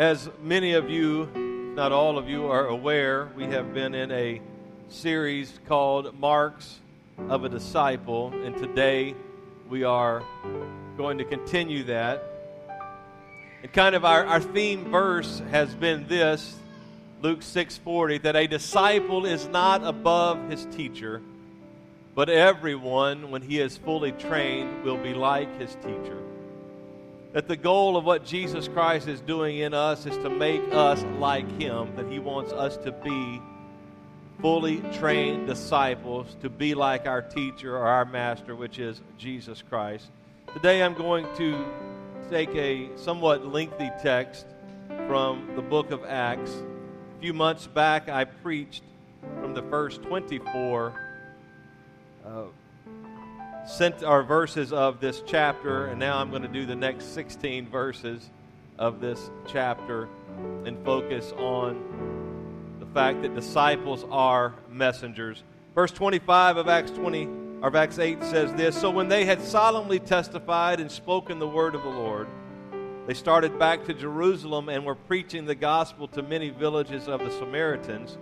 As many of you, not all of you, are aware, we have been in a series called Marks of a Disciple, and today we are going to continue that. And kind of our, our theme verse has been this Luke 6:40 that a disciple is not above his teacher, but everyone when he is fully trained will be like his teacher that the goal of what Jesus Christ is doing in us is to make us like Him, that He wants us to be fully trained disciples, to be like our teacher or our master, which is Jesus Christ. Today I'm going to take a somewhat lengthy text from the book of Acts. A few months back, I preached from the first 24 uh, sent our verses of this chapter, and now I'm going to do the next 16 verses of this chapter and focus on the fact that disciples are messengers. Verse 25 of Acts 20 or of Acts 8 says this So when they had solemnly testified and spoken the word of the Lord, they started back to Jerusalem and were preaching the gospel to many villages of the Samaritans.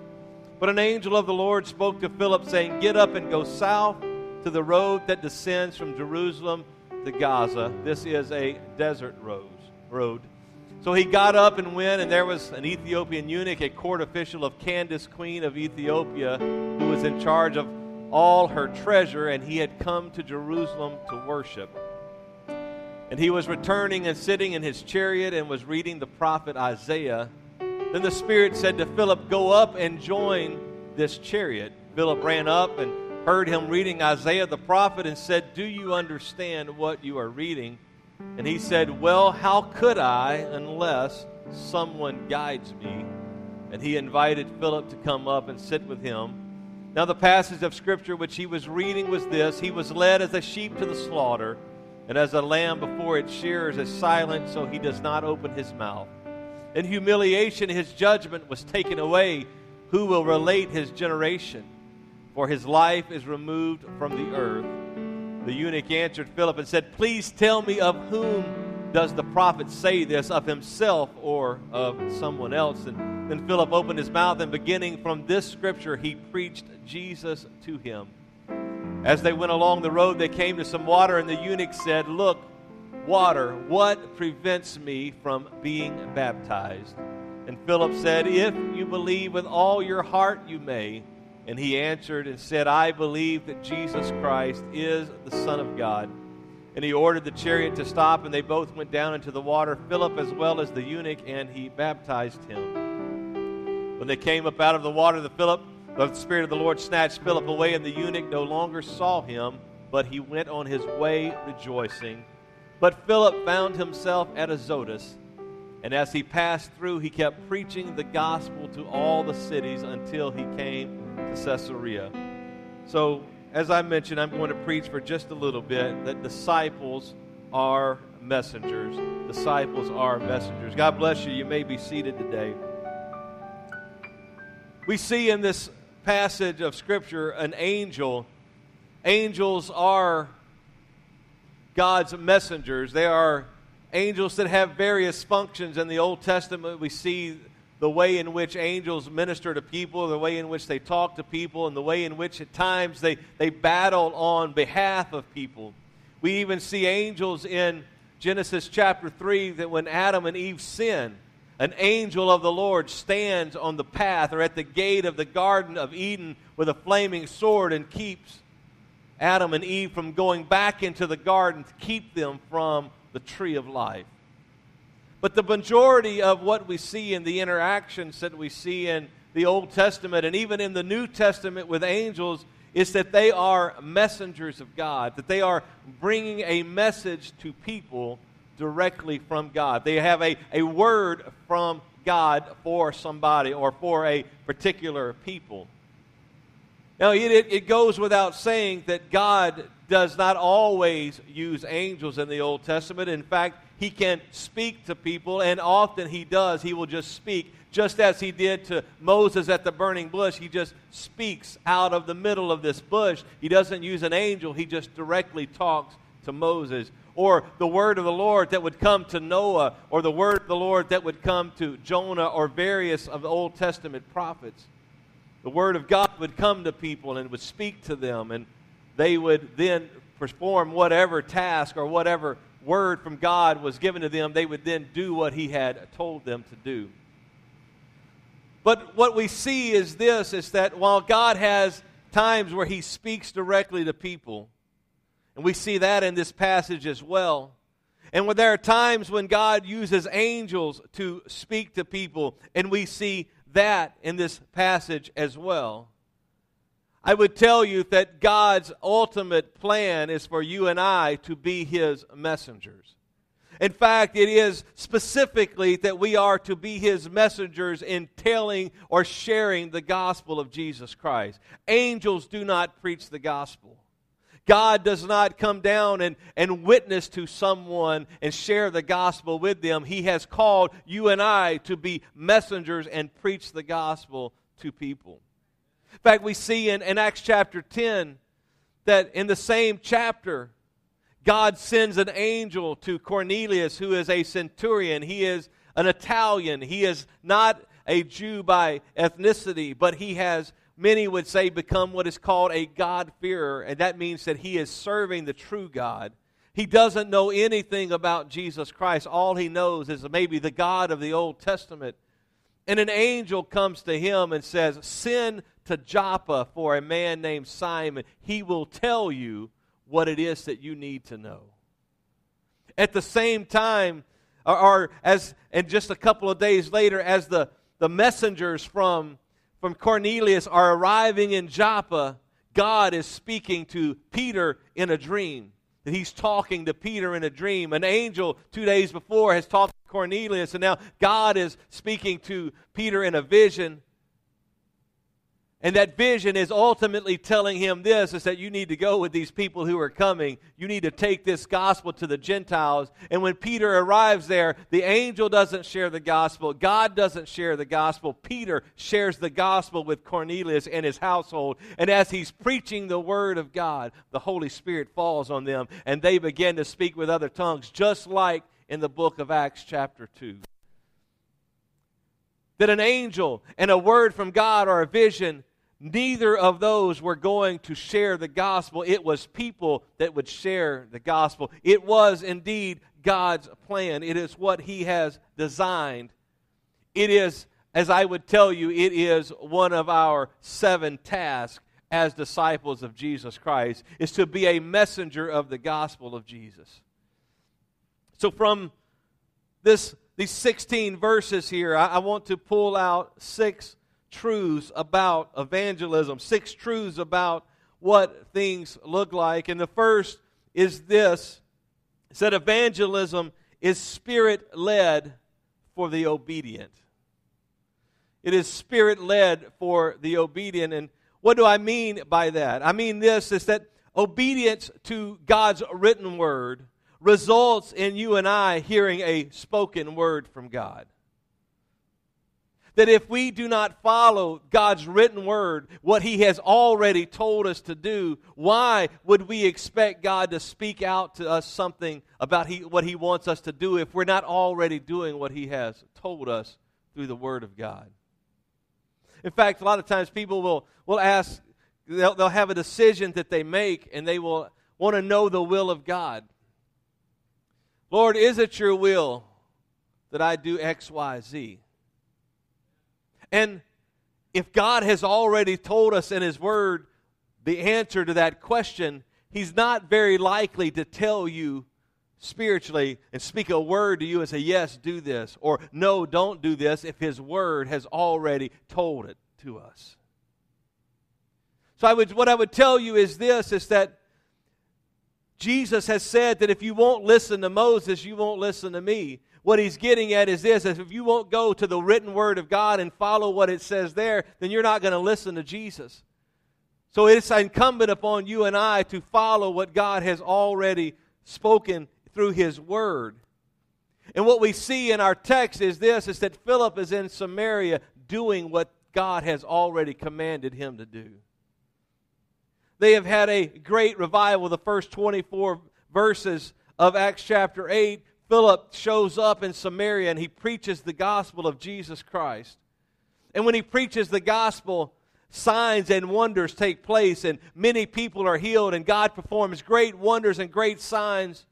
But an angel of the Lord spoke to Philip, saying, Get up and go south to the road that descends from Jerusalem to Gaza. This is a desert road. road. So he got up and went, and there was an Ethiopian eunuch, a court official of Candace, queen of Ethiopia, who was in charge of all her treasure, and he had come to Jerusalem to worship. And he was returning and sitting in his chariot and was reading the prophet Isaiah. Then the Spirit said to Philip, Go up and join this chariot. Philip ran up and heard him reading Isaiah the prophet and said, Do you understand what you are reading? And he said, Well, how could I unless someone guides me? And he invited Philip to come up and sit with him. Now, the passage of Scripture which he was reading was this He was led as a sheep to the slaughter, and as a lamb before its shearers is silent, so he does not open his mouth. In humiliation, his judgment was taken away. Who will relate his generation? For his life is removed from the earth. The eunuch answered Philip and said, Please tell me of whom does the prophet say this, of himself or of someone else? And then Philip opened his mouth, and beginning from this scripture, he preached Jesus to him. As they went along the road, they came to some water, and the eunuch said, Look, water, what prevents me from being baptized? And Philip said, If you believe with all your heart, you may. And he answered and said, I believe that Jesus Christ is the Son of God. And he ordered the chariot to stop, and they both went down into the water, Philip as well as the eunuch, and he baptized him. When they came up out of the water, the Philip, the Spirit of the Lord snatched Philip away, and the eunuch no longer saw him, but he went on his way rejoicing. But Philip found himself at Azotus, and as he passed through, he kept preaching the gospel to all the cities until he came to Caesarea. So, as I mentioned, I'm going to preach for just a little bit that disciples are messengers. Disciples are messengers. God bless you. You may be seated today. We see in this passage of Scripture an angel. Angels are God's messengers. They are angels that have various functions. In the Old Testament, we see the way in which angels minister to people, the way in which they talk to people, and the way in which at times they, they battle on behalf of people. We even see angels in Genesis chapter 3 that when Adam and Eve sin, an angel of the Lord stands on the path or at the gate of the Garden of Eden with a flaming sword and keeps Adam and Eve from going back into the garden to keep them from the tree of life. But the majority of what we see in the interactions that we see in the Old Testament and even in the New Testament with angels is that they are messengers of God, that they are bringing a message to people directly from God. They have a, a word from God for somebody or for a particular people. Now, it, it goes without saying that God does not always use angels in the Old Testament. In fact, he can speak to people, and often he does. He will just speak, just as he did to Moses at the burning bush. He just speaks out of the middle of this bush. He doesn't use an angel, he just directly talks to Moses, or the word of the Lord that would come to Noah, or the word of the Lord that would come to Jonah, or various of the Old Testament prophets. The word of God would come to people and would speak to them, and they would then perform whatever task or whatever word from God was given to them, they would then do what he had told them to do. But what we see is this is that while God has times where he speaks directly to people, and we see that in this passage as well. And when there are times when God uses angels to speak to people, and we see that in this passage as well. I would tell you that God's ultimate plan is for you and I to be His messengers. In fact, it is specifically that we are to be His messengers in telling or sharing the gospel of Jesus Christ. Angels do not preach the gospel. God does not come down and, and witness to someone and share the gospel with them. He has called you and I to be messengers and preach the gospel to people. In fact, we see in, in Acts chapter 10 that in the same chapter, God sends an angel to Cornelius, who is a centurion. He is an Italian. He is not a Jew by ethnicity, but he has many would say, become what is called a God-fearer, and that means that he is serving the true God. He doesn't know anything about Jesus Christ. All he knows is maybe the God of the Old Testament. And an angel comes to him and says, Send to Joppa for a man named Simon. He will tell you what it is that you need to know. At the same time, or, or as and just a couple of days later, as the, the messengers from from Cornelius are arriving in Joppa, God is speaking to Peter in a dream. And he's talking to Peter in a dream. An angel two days before has talked to Cornelius, and now God is speaking to Peter in a vision. And that vision is ultimately telling him this is that you need to go with these people who are coming. You need to take this gospel to the Gentiles. And when Peter arrives there, the angel doesn't share the gospel. God doesn't share the gospel. Peter shares the gospel with Cornelius and his household. And as he's preaching the word of God, the Holy Spirit falls on them and they begin to speak with other tongues, just like in the book of Acts, chapter 2 that an angel and a word from God or a vision neither of those were going to share the gospel. It was people that would share the gospel. It was indeed God's plan, it is what He has designed. It is, as I would tell you, it is one of our seven tasks as disciples of Jesus Christ is to be a messenger of the gospel of Jesus. So from this these 16 verses here, I, I want to pull out six truths about evangelism, six truths about what things look like. And the first is this is that evangelism is spirit led for the obedient. It is spirit led for the obedient. And what do I mean by that? I mean this is that obedience to God's written word results in you and I hearing a spoken word from God that if we do not follow God's written word, what He has already told us to do, why would we expect God to speak out to us something about he, what He wants us to do if we're not already doing what He has told us through the Word of God? In fact, a lot of times people will, will ask, they'll, they'll have a decision that they make and they will want to know the will of God. Lord, is it your will that I do X, Y, Z? And if God has already told us in His Word the answer to that question, He's not very likely to tell you spiritually and speak a word to you and say, Yes, do this, or No, don't do this, if His Word has already told it to us. So I would, what I would tell you is this is that Jesus has said that if you won't listen to Moses, you won't listen to me. What he's getting at is this if you won't go to the written word of God and follow what it says there, then you're not going to listen to Jesus. So it's incumbent upon you and I to follow what God has already spoken through his word. And what we see in our text is this is that Philip is in Samaria doing what God has already commanded him to do. They have had a great revival the first 24 verses of Acts chapter 8, Philip shows up in Samaria and he preaches the gospel of Jesus Christ. And when he preaches the gospel, signs and wonders take place, and many people are healed, and God performs great wonders and great signs.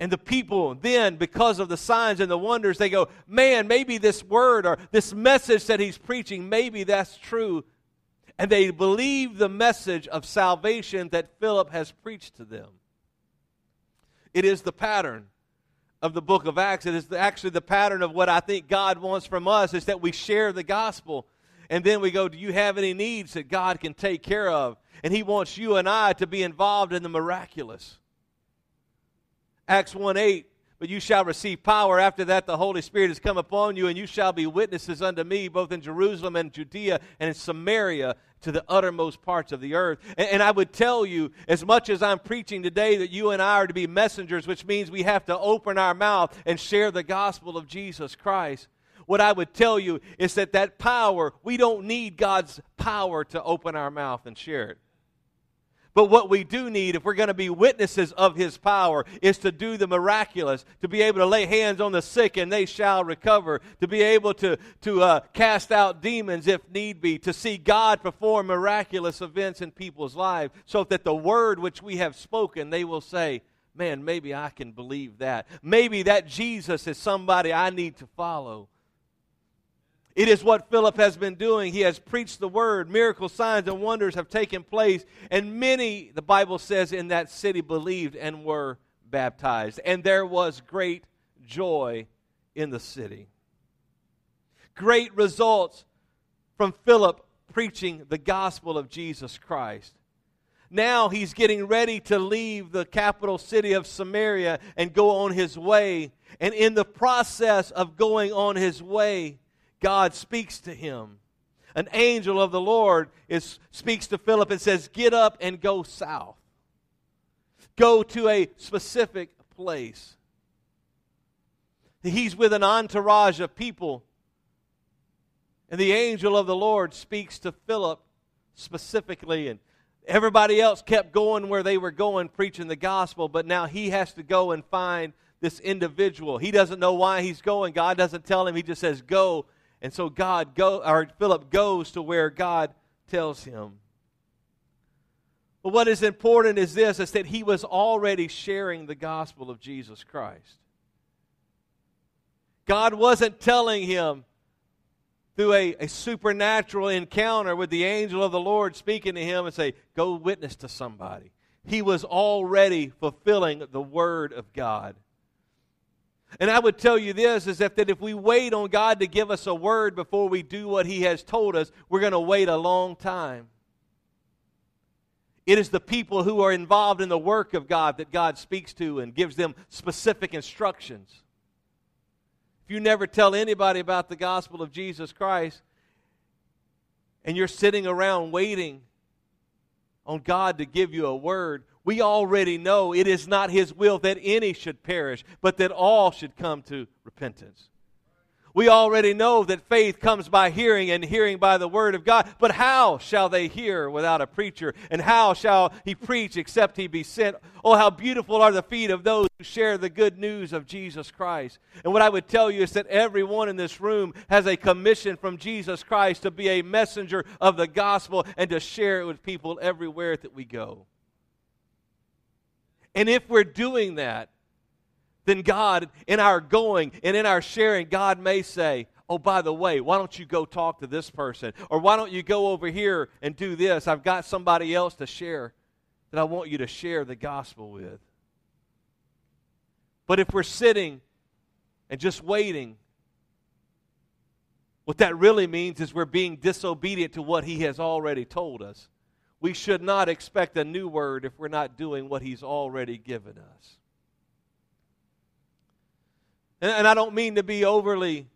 And the people then, because of the signs and the wonders, they go, Man, maybe this word or this message that he's preaching, maybe that's true. And they believe the message of salvation that Philip has preached to them. It is the pattern of the book of Acts. It is actually the pattern of what I think God wants from us is that we share the gospel. And then we go, Do you have any needs that God can take care of? And He wants you and I to be involved in the miraculous. Acts 1 8, but you shall receive power. After that, the Holy Spirit has come upon you, and you shall be witnesses unto me, both in Jerusalem and Judea and in Samaria to the uttermost parts of the earth. And, and, I would tell you, as much as I'm preaching today, that you and I are to be messengers, which means we have to open our mouth and share the gospel of Jesus Christ. What I would tell you is that that power, we don't need God's power to open our mouth and share it. But what we do need, if we're going to be witnesses of His power, is to do the miraculous, to be able to lay hands on the sick and they shall recover, to be able to, to uh, cast out demons if need be, to see God perform miraculous events in people's lives, so that the word which we have spoken, they will say, Man, maybe I can believe that. Maybe that Jesus is somebody I need to follow. It is what Philip has been doing. He has preached the word. Miracle signs and wonders have taken place. And many, the Bible says, in that city believed and were baptized. And there was great joy in the city. Great results from Philip preaching the gospel of Jesus Christ. Now he's getting ready to leave the capital city of Samaria and go on his way. And in the process of going on his way, God speaks to him. An angel of the Lord is, speaks to Philip and says, Get up and go south. Go to a specific place. He's with an entourage of people. And the angel of the Lord speaks to Philip specifically. And everybody else kept going where they were going, preaching the gospel. But now he has to go and find this individual. He doesn't know why he's going. God doesn't tell him. He just says, Go and so God go or Philip goes to where God tells him. But what is important is this is that he was already sharing the gospel of Jesus Christ. God wasn't telling him through a, a supernatural encounter with the angel of the Lord speaking to him and say, Go witness to somebody. He was already fulfilling the word of God. And I would tell you this is that, that if we wait on God to give us a word before we do what He has told us, we're going to wait a long time. It is the people who are involved in the work of God that God speaks to and gives them specific instructions. If you never tell anybody about the gospel of Jesus Christ and you're sitting around waiting on God to give you a word, we already know it is not His will that any should perish, but that all should come to repentance. We already know that faith comes by hearing and hearing by the word of God. But how shall they hear without a preacher? And how shall he preach except he be sent? Oh, how beautiful are the feet of those who share the good news of Jesus Christ. And what I would tell you is that everyone in this room has a commission from Jesus Christ to be a messenger of the gospel and to share it with people everywhere that we go. And if we're doing that, then God, in our going and in our sharing, God may say, Oh, by the way, why don't you go talk to this person? Or why don't you go over here and do this? I've got somebody else to share that I want you to share the gospel with. But if we're sitting and just waiting, what that really means is we're being disobedient to what He has already told us we should not expect a new word if we're not doing what he's already given us. And, and I don't mean to be overly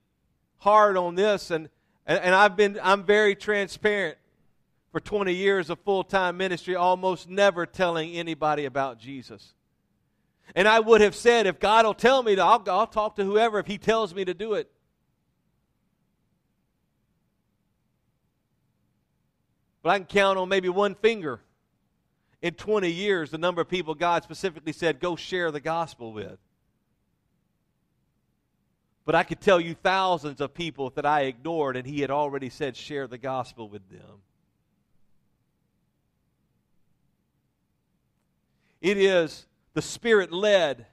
hard on this, and, and, and I've been I'm very transparent for 20 years of full-time ministry, almost never telling anybody about Jesus. And I would have said, if God will tell me to, I'll, I'll talk to whoever if he tells me to do it. But I can count on maybe one finger in 20 years the number of people God specifically said, go share the gospel with. But I could tell you thousands of people that I ignored, and He had already said, share the gospel with them. It is the Spirit led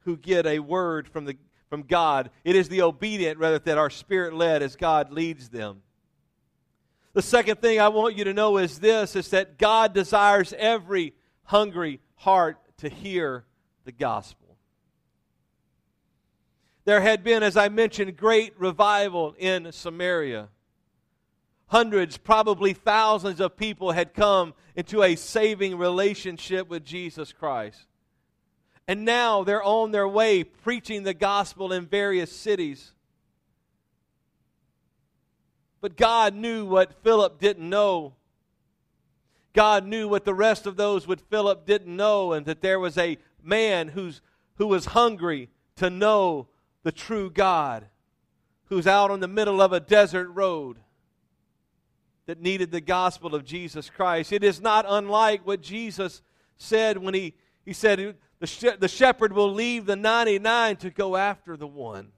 who get a word from, the, from God. It is the obedient, rather, that are Spirit led as God leads them. The second thing I want you to know is this is that God desires every hungry heart to hear the gospel. There had been, as I mentioned, great revival in Samaria. Hundreds, probably thousands of people had come into a saving relationship with Jesus Christ. And now they're on their way preaching the gospel in various cities. But God knew what Philip didn't know. God knew what the rest of those with Philip didn't know, and that there was a man who's, who was hungry to know the true God, who's out on the middle of a desert road that needed the gospel of Jesus Christ. It is not unlike what Jesus said when he, he said, the, the shepherd will leave the 99 to go after the one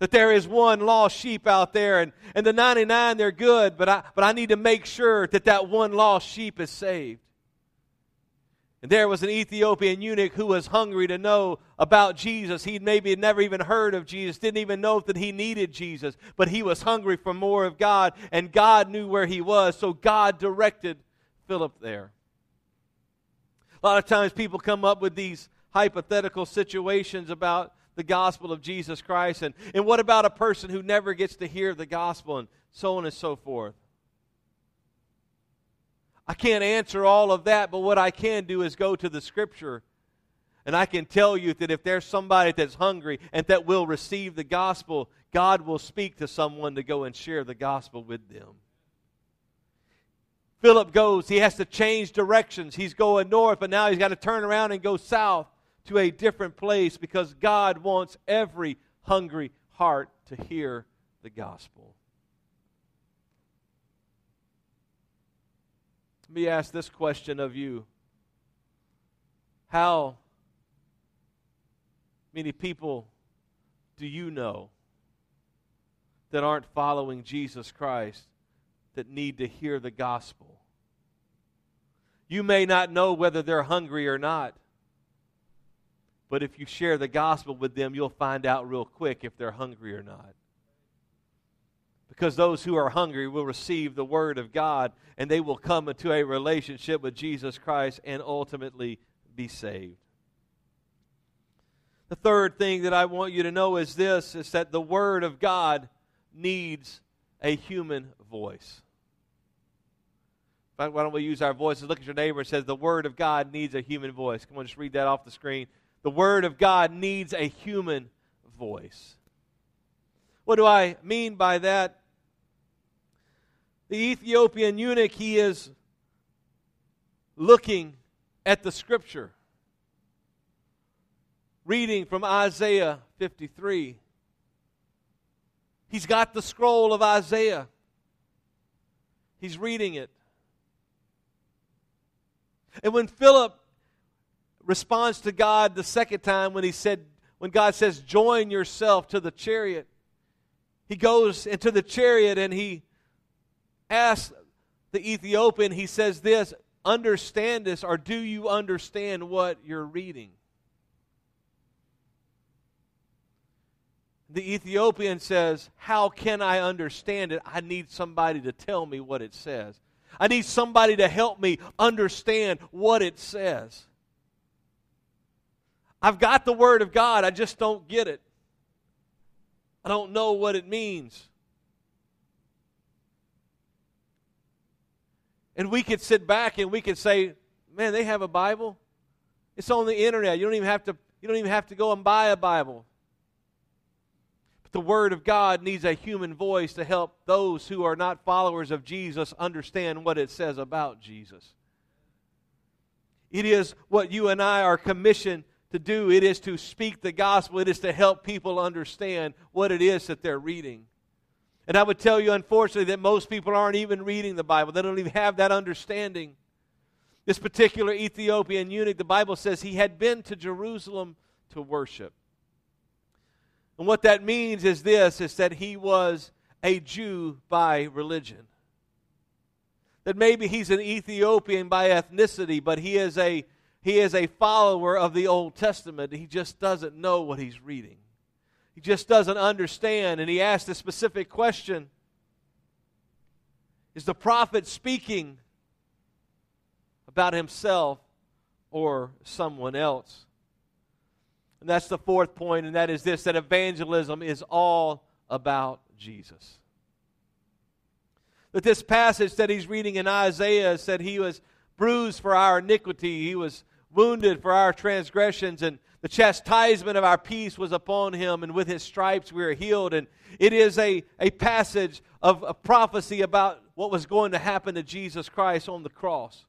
that there is one lost sheep out there and, and the 99 they're good but I, but I need to make sure that that one lost sheep is saved. And there was an ethiopian eunuch who was hungry to know about jesus. He maybe had never even heard of jesus didn't even know that he needed jesus but he was hungry for more of god and god knew where he was so god directed philip there. A lot of times people come up with these hypothetical situations about the gospel of Jesus Christ? And, and what about a person who never gets to hear the gospel and so on and so forth? I can't answer all of that, but what I can do is go to the scripture and I can tell you that if there's somebody that's hungry and that will receive the gospel, God will speak to someone to go and share the gospel with them. Philip goes, he has to change directions. He's going north, but now he's got to turn around and go south to a different place because God wants every hungry heart to hear the gospel. Let me ask this question of you How many people do you know that aren't following Jesus Christ that need to hear the gospel? You may not know whether they're hungry or not. But if you share the gospel with them, you'll find out real quick if they're hungry or not. Because those who are hungry will receive the word of God and they will come into a relationship with Jesus Christ and ultimately be saved. The third thing that I want you to know is this is that the word of God needs a human voice. Why don't we use our voices? Look at your neighbor and says the word of God needs a human voice. Come on, just read that off the screen. The Word of God needs a human voice. What do I mean by that? The Ethiopian eunuch, he is looking at the Scripture, reading from Isaiah 53. He's got the scroll of Isaiah. He's reading it. And when Philip responds to God the second time when he said, when God says, join yourself to the chariot. He goes into the chariot and he asks the Ethiopian, he says this, understand this, or do you understand what you're reading? The Ethiopian says, How can I understand it? I need somebody to tell me what it says. I need somebody to help me understand what it says. I've got the Word of God, I just don't get it. I don't know what it means. And we could sit back and we could say, man, they have a Bible. It's on the internet. You don't even have to, you don't even have to go and buy a Bible. But the Word of God needs a human voice to help those who are not followers of Jesus understand what it says about Jesus. It is what you and I are commissioned to do. It is to speak the gospel, it is to help people understand what it is that they're reading. And I would tell you, unfortunately, that most people aren't even reading the Bible. They don't even have that understanding. This particular Ethiopian eunuch, the Bible says he had been to Jerusalem to worship. And what that means is this is that he was a Jew by religion. That maybe he's an Ethiopian by ethnicity, but he is a he is a follower of the Old Testament. He just doesn't know what he's reading. He just doesn't understand. And he asked a specific question Is the prophet speaking about himself or someone else? And that's the fourth point, and that is this that evangelism is all about Jesus. That this passage that he's reading in Isaiah said he was bruised for our iniquity, he was wounded for our transgressions, and the chastisement of our peace was upon him, and with his stripes we are healed. And it is a, a passage of a prophecy about what was going to happen to Jesus Christ on the cross.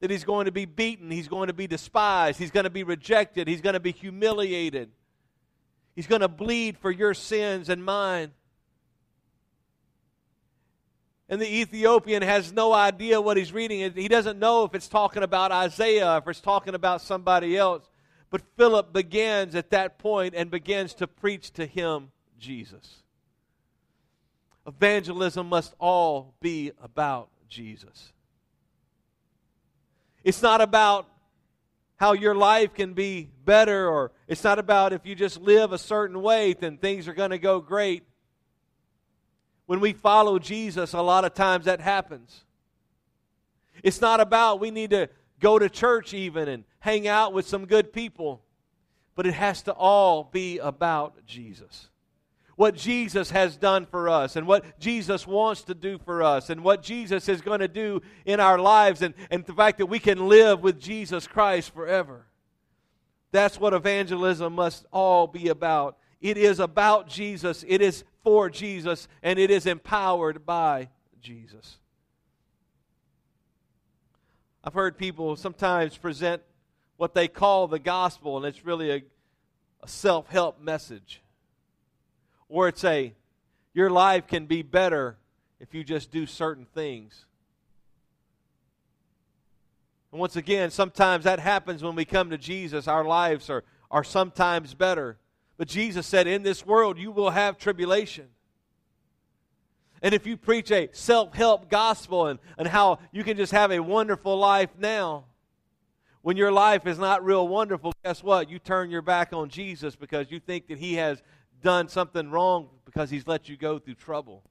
That he's going to be beaten, he's going to be despised, he's going to be rejected, he's going to be humiliated, he's going to bleed for your sins and mine. And the Ethiopian has no idea what he's reading. He doesn't know if it's talking about Isaiah, if it's talking about somebody else. But Philip begins at that point and begins to preach to him Jesus. Evangelism must all be about Jesus. It's not about how your life can be better, or it's not about if you just live a certain way, then things are going to go great. When we follow Jesus, a lot of times that happens. It's not about we need to go to church even and hang out with some good people, but it has to all be about Jesus. What Jesus has done for us, and what Jesus wants to do for us, and what Jesus is going to do in our lives, and, and the fact that we can live with Jesus Christ forever. That's what evangelism must all be about. It is about Jesus. It is for Jesus and it is empowered by Jesus. I've heard people sometimes present what they call the gospel, and it's really a, a self help message. Or it's a, your life can be better if you just do certain things. And once again, sometimes that happens when we come to Jesus. Our lives are, are sometimes better. But Jesus said, In this world you will have tribulation. And if you preach a self help gospel and, and how you can just have a wonderful life now, when your life is not real wonderful, guess what? You turn your back on Jesus because you think that He has done something wrong because He's let you go through trouble.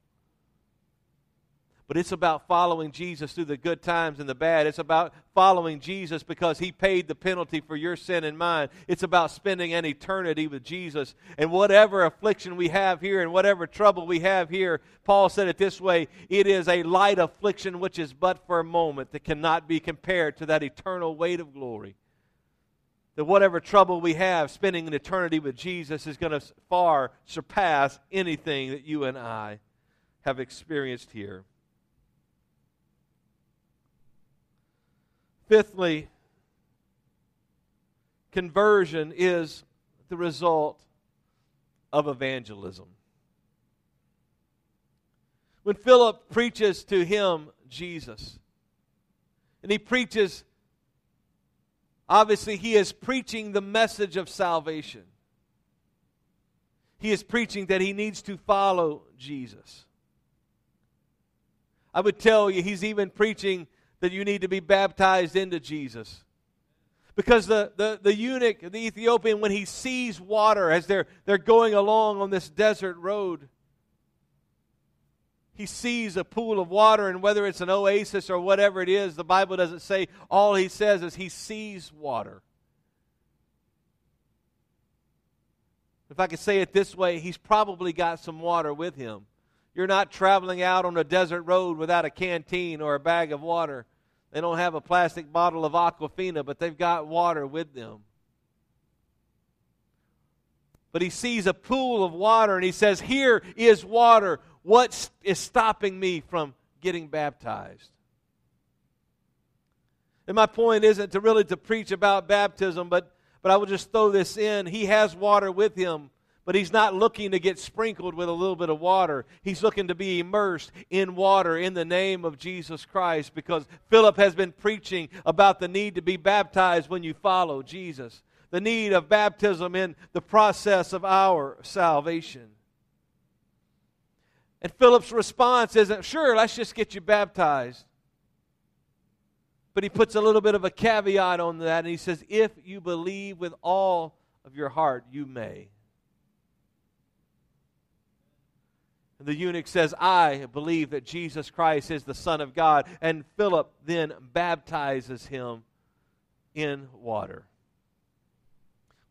But it's about following Jesus through the good times and the bad. It's about following Jesus because he paid the penalty for your sin and mine. It's about spending an eternity with Jesus. And whatever affliction we have here and whatever trouble we have here, Paul said it this way it is a light affliction which is but for a moment that cannot be compared to that eternal weight of glory. That whatever trouble we have, spending an eternity with Jesus is going to far surpass anything that you and I have experienced here. Fifthly, conversion is the result of evangelism. When Philip preaches to him Jesus, and he preaches, obviously, he is preaching the message of salvation. He is preaching that he needs to follow Jesus. I would tell you, he's even preaching that you need to be baptized into Jesus. Because the, the, the eunuch, the Ethiopian, when he sees water as they're, they're going along on this desert road, he sees a pool of water, and whether it's an oasis or whatever it is, the Bible doesn't say. All he says is he sees water. If I could say it this way, he's probably got some water with him. You're not traveling out on a desert road without a canteen or a bag of water. They don't have a plastic bottle of Aquafina, but they've got water with them. But he sees a pool of water and he says, Here is water. What is stopping me from getting baptized? And my point isn't to really to preach about baptism, but, but I will just throw this in. He has water with him, But he's not looking to get sprinkled with a little bit of water. He's looking to be immersed in water in the name of Jesus Christ because Philip has been preaching about the need to be baptized when you follow Jesus, the need of baptism in the process of our salvation. And Philip's response isn't, sure, let's just get you baptized. But he puts a little bit of a caveat on that, and he says, if you believe with all of your heart, you may. And the eunuch says, I believe that Jesus Christ is the Son of God. And Philip then baptizes him in water.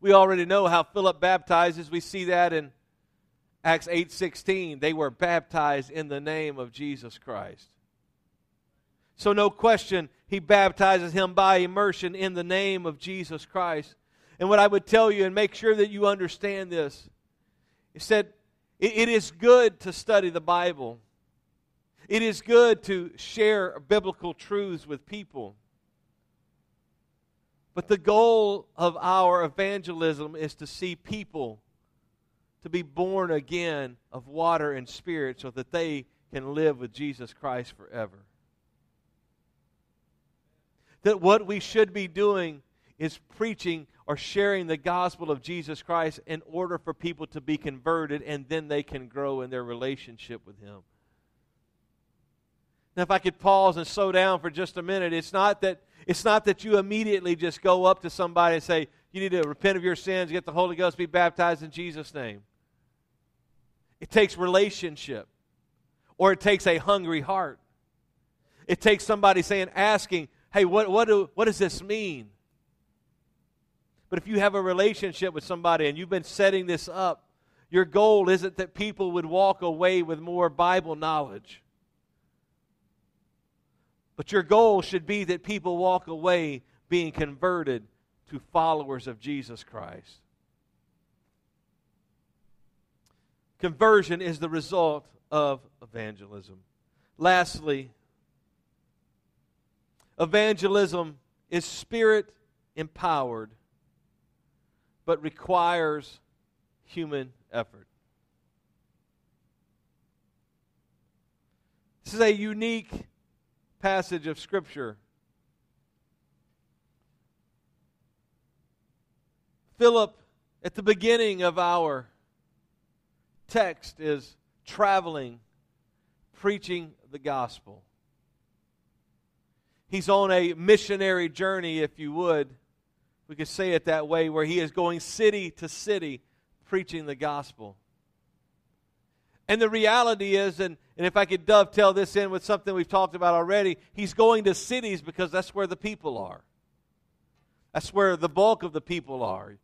We already know how Philip baptizes. We see that in Acts 8:16. They were baptized in the name of Jesus Christ. So no question, he baptizes him by immersion in the name of Jesus Christ. And what I would tell you and make sure that you understand this is that it, it is good to study the Bible. It is good to share biblical truths with people. But the goal of our evangelism is to see people to be born again of water and spirit so that they can live with Jesus Christ forever. That what we should be doing is preaching or sharing the gospel of Jesus Christ in order for people to be converted and then they can grow in their relationship with Him. Now, if I could pause and slow down for just a minute, it's not that, it's not that you immediately just go up to somebody and say, You need to repent of your sins, get the Holy Ghost, be baptized in Jesus' name. It takes relationship, or it takes a hungry heart. It takes somebody saying, asking, Hey, what, what, do, what does this mean? But if you have a relationship with somebody and you've been setting this up, your goal isn't that people would walk away with more Bible knowledge. But your goal should be that people walk away being converted to followers of Jesus Christ. Conversion is the result of evangelism. Lastly, evangelism is spirit empowered but requires human effort. This is a unique passage of Scripture. Philip, at the beginning of our text, is traveling, preaching the gospel. He's on a missionary journey, if you would we could say it that way, where he is going city to city preaching the gospel. And the reality is, and, and if I could dovetail this in with something we've talked about already, he's going to cities because that's where the people are. That's where the bulk of the people are.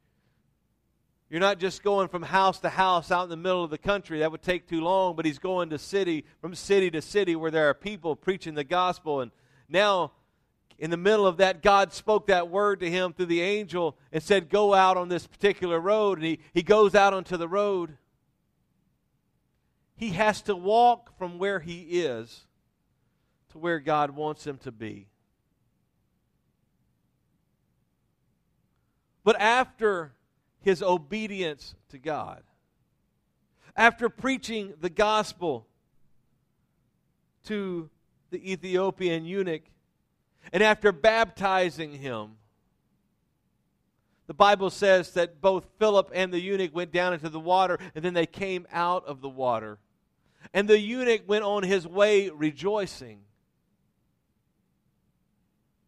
You're not just going from house to house out in the middle of the country. That would take too long, but he's going to city, from city to city where there are people preaching the gospel. And now in the middle of that, God spoke that word to him through the angel and said, Go out on this particular road. And he, he goes out onto the road. He has to walk from where he is to where God wants him to be. But after his obedience to God, after preaching the gospel to the Ethiopian eunuch, and after baptizing him, the Bible says that both Philip and the eunuch went down into the water, and then they came out of the water. And the eunuch went on his way rejoicing.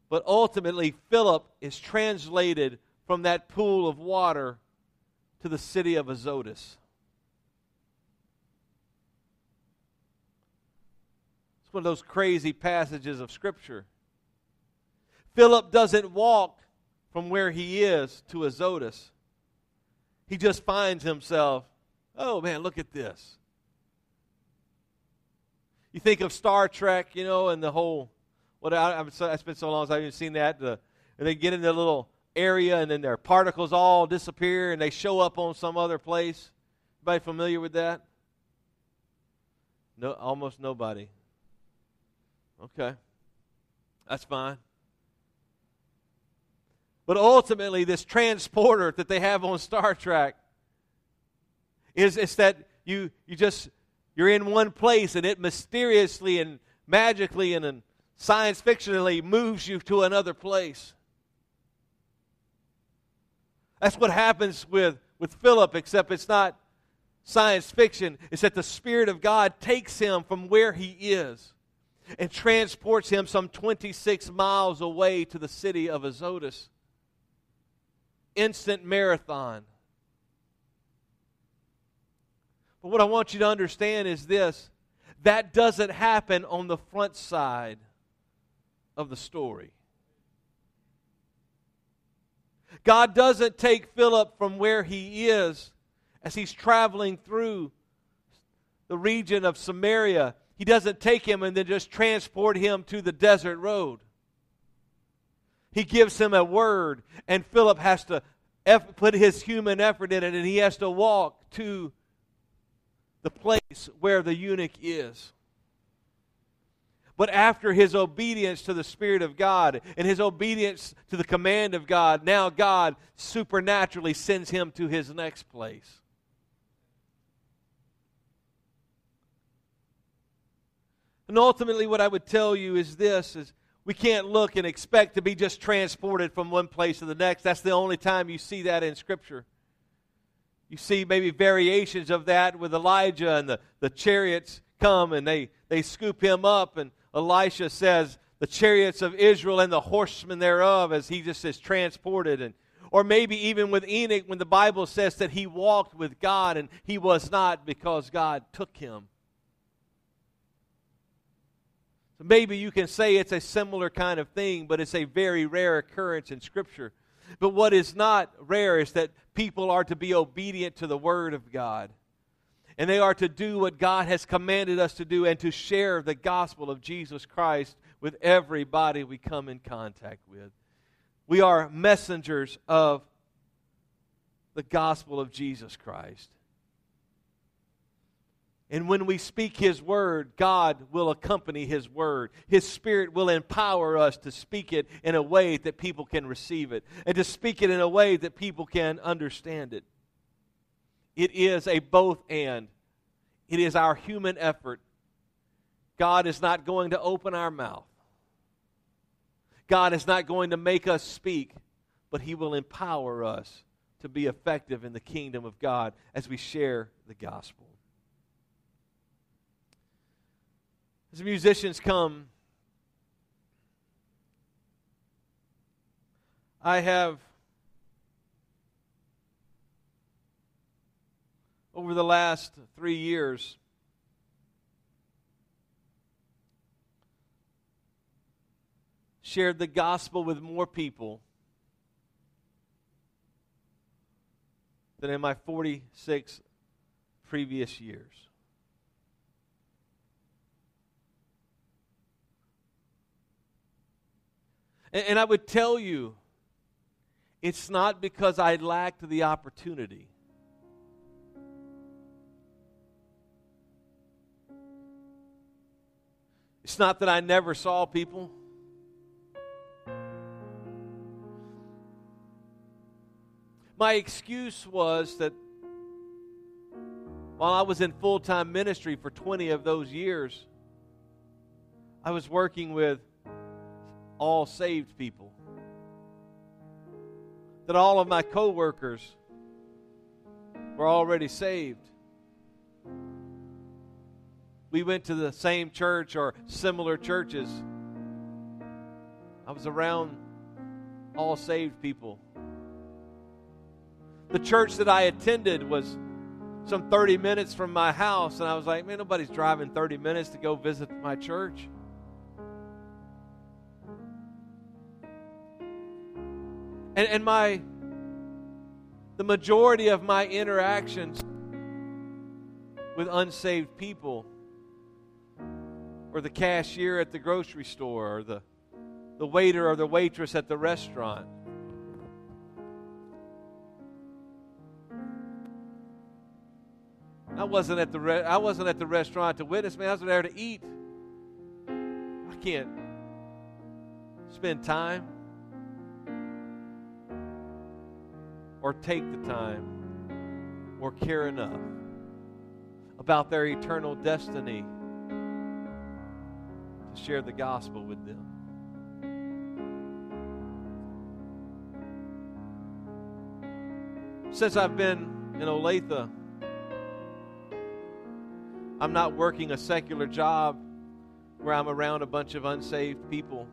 But ultimately, Philip is translated from that pool of water to the city of Azotus. It's one of those crazy passages of Scripture. Philip doesn't walk from where he is to Azotus. He just finds himself, oh man, look at this. You think of Star Trek, you know, and the whole, what I, I've, I spent so long since I've even seen that. The, and they get in the little area, and then their particles all disappear, and they show up on some other place. Anybody familiar with that? No, almost nobody. Okay, that's fine. But ultimately, this transporter that they have on Star Trek is it's that you you just you're in one place and it mysteriously and magically and, and science fictionally moves you to another place. That's what happens with, with Philip, except it's not science fiction. It's that the Spirit of God takes him from where he is and transports him some 26 miles away to the city of Azotus. Instant marathon. But what I want you to understand is this that doesn't happen on the front side of the story. God doesn't take Philip from where he is as he's traveling through the region of Samaria. He doesn't take him and then just transport him to the desert road. He gives him a word, and Philip has to put his human effort in it, and he has to walk to the place where the eunuch is. But after his obedience to the Spirit of God and his obedience to the command of God, now God supernaturally sends him to his next place. And ultimately, what I would tell you is this is we can't look and expect to be just transported from one place to the next. That's the only time you see that in Scripture. You see maybe variations of that with Elijah and the, the chariots come and they, they scoop him up and Elisha says, the chariots of Israel and the horsemen thereof, as he just is transported. And, or maybe even with Enoch, when the Bible says that he walked with God and he was not because God took him. So maybe you can say it's a similar kind of thing, but it's a very rare occurrence in Scripture. But what is not rare is that people are to be obedient to the Word of God and they are to do what God has commanded us to do and to share the gospel of Jesus Christ with everybody we come in contact with. We are messengers of the gospel of Jesus Christ. And when we speak His word, God will accompany His word. His Spirit will empower us to speak it in a way that people can receive it, and to speak it in a way that people can understand it. It is a both and. It is our human effort. God is not going to open our mouth. God is not going to make us speak, but He will empower us to be effective in the kingdom of God as we share the gospel. As the musicians come, I have over the last three years. Shared the gospel with more people than in my 46 previous years. And, and I would tell you, it's not because I lacked the opportunity. It's not that I never saw people. My excuse was that while I was in full time ministry for 20 of those years, I was working with all saved people. That all of my coworkers were already saved we went to the same church or similar churches. I was around all saved people. The church that I attended was some 30 minutes from my house, and I was like, man, nobody's driving 30 minutes to go visit my church. And, and my the majority of my interactions with unsaved people or the cashier at the grocery store or the, the waiter or the waitress at the restaurant. I wasn't at the re- I wasn't at the restaurant to witness, man. I was there to eat. I can't spend time or take the time or care enough about their eternal destiny to share the gospel with them. Since I've been in Olathe, I'm not working a secular job where I'm around a bunch of unsaved people.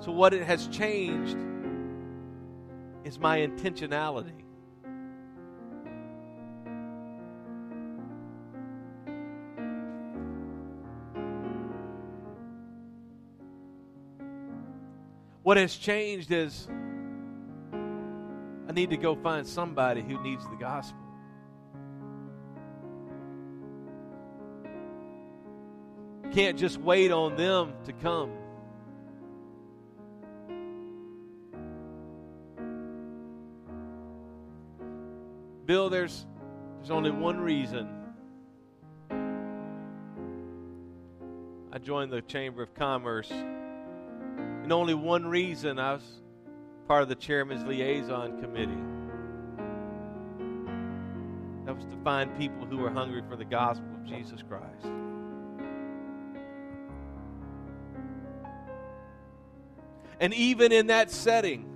So, what it has changed is my intentionality. What has changed is I need to go find somebody who needs the gospel. Can't just wait on them to come. Bill, there's there's only one reason I joined the Chamber of Commerce. And only one reason I was part of the chairman's liaison committee. That was to find people who were hungry for the gospel of Jesus Christ. And even in that setting,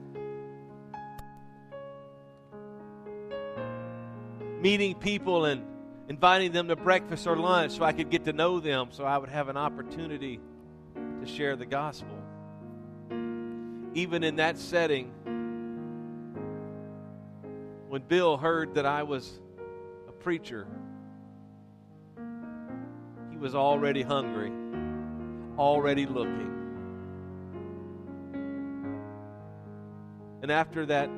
meeting people and inviting them to breakfast or lunch so I could get to know them, so I would have an opportunity to share the gospel. Even in that setting, when Bill heard that I was a preacher, he was already hungry, already looking. And after that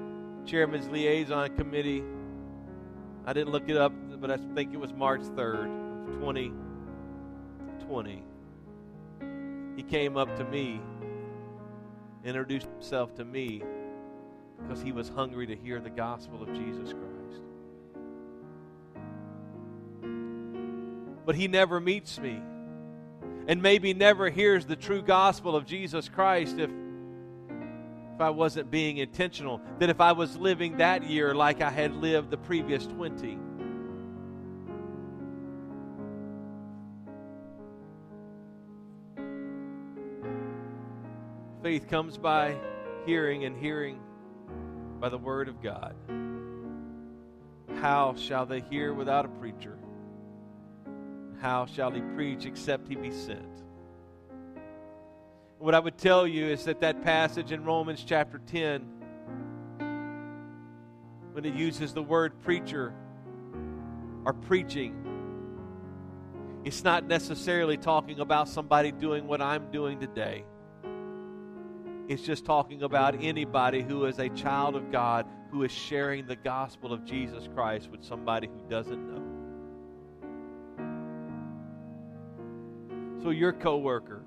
chairman's liaison committee, I didn't look it up, but I think it was March 3rd, 2020. He came up to me, introduced himself to me, because he was hungry to hear the gospel of Jesus Christ. But he never meets me, and maybe never hears the true gospel of Jesus Christ if if I wasn't being intentional, than if I was living that year like I had lived the previous 20. Faith comes by hearing, and hearing by the Word of God. How shall they hear without a preacher? How shall he preach except he be sent? What I would tell you is that that passage in Romans chapter 10, when it uses the word preacher or preaching, it's not necessarily talking about somebody doing what I'm doing today. It's just talking about anybody who is a child of God who is sharing the gospel of Jesus Christ with somebody who doesn't know. So, your coworker,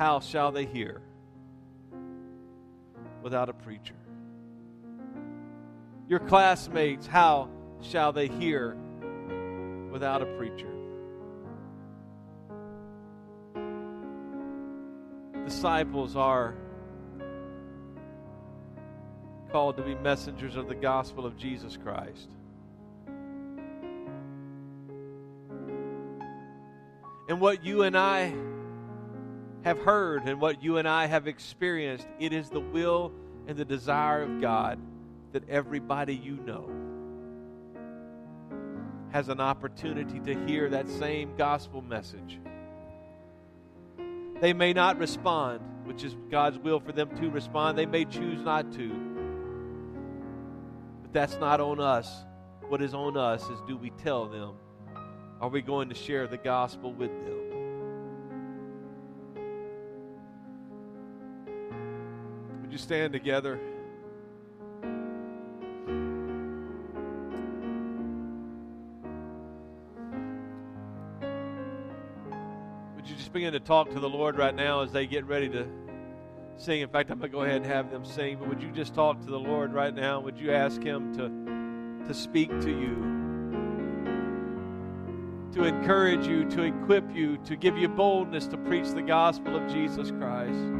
how shall they hear without a preacher? Your classmates, how shall they hear without a preacher? Disciples are called to be messengers of the gospel of Jesus Christ. And what you and I have heard and what you and I have experienced, it is the will and the desire of God that everybody you know has an opportunity to hear that same gospel message. They may not respond, which is God's will for them to respond. They may choose not to. But that's not on us. What is on us is do we tell them? Are we going to share the gospel with them? Stand together? Would you just begin to talk to the Lord right now as they get ready to sing? In fact, I'm going to go ahead and have them sing, but would you just talk to the Lord right now? Would you ask Him to, to speak to you? To encourage you, to equip you, to give you boldness to preach the gospel of Jesus Christ.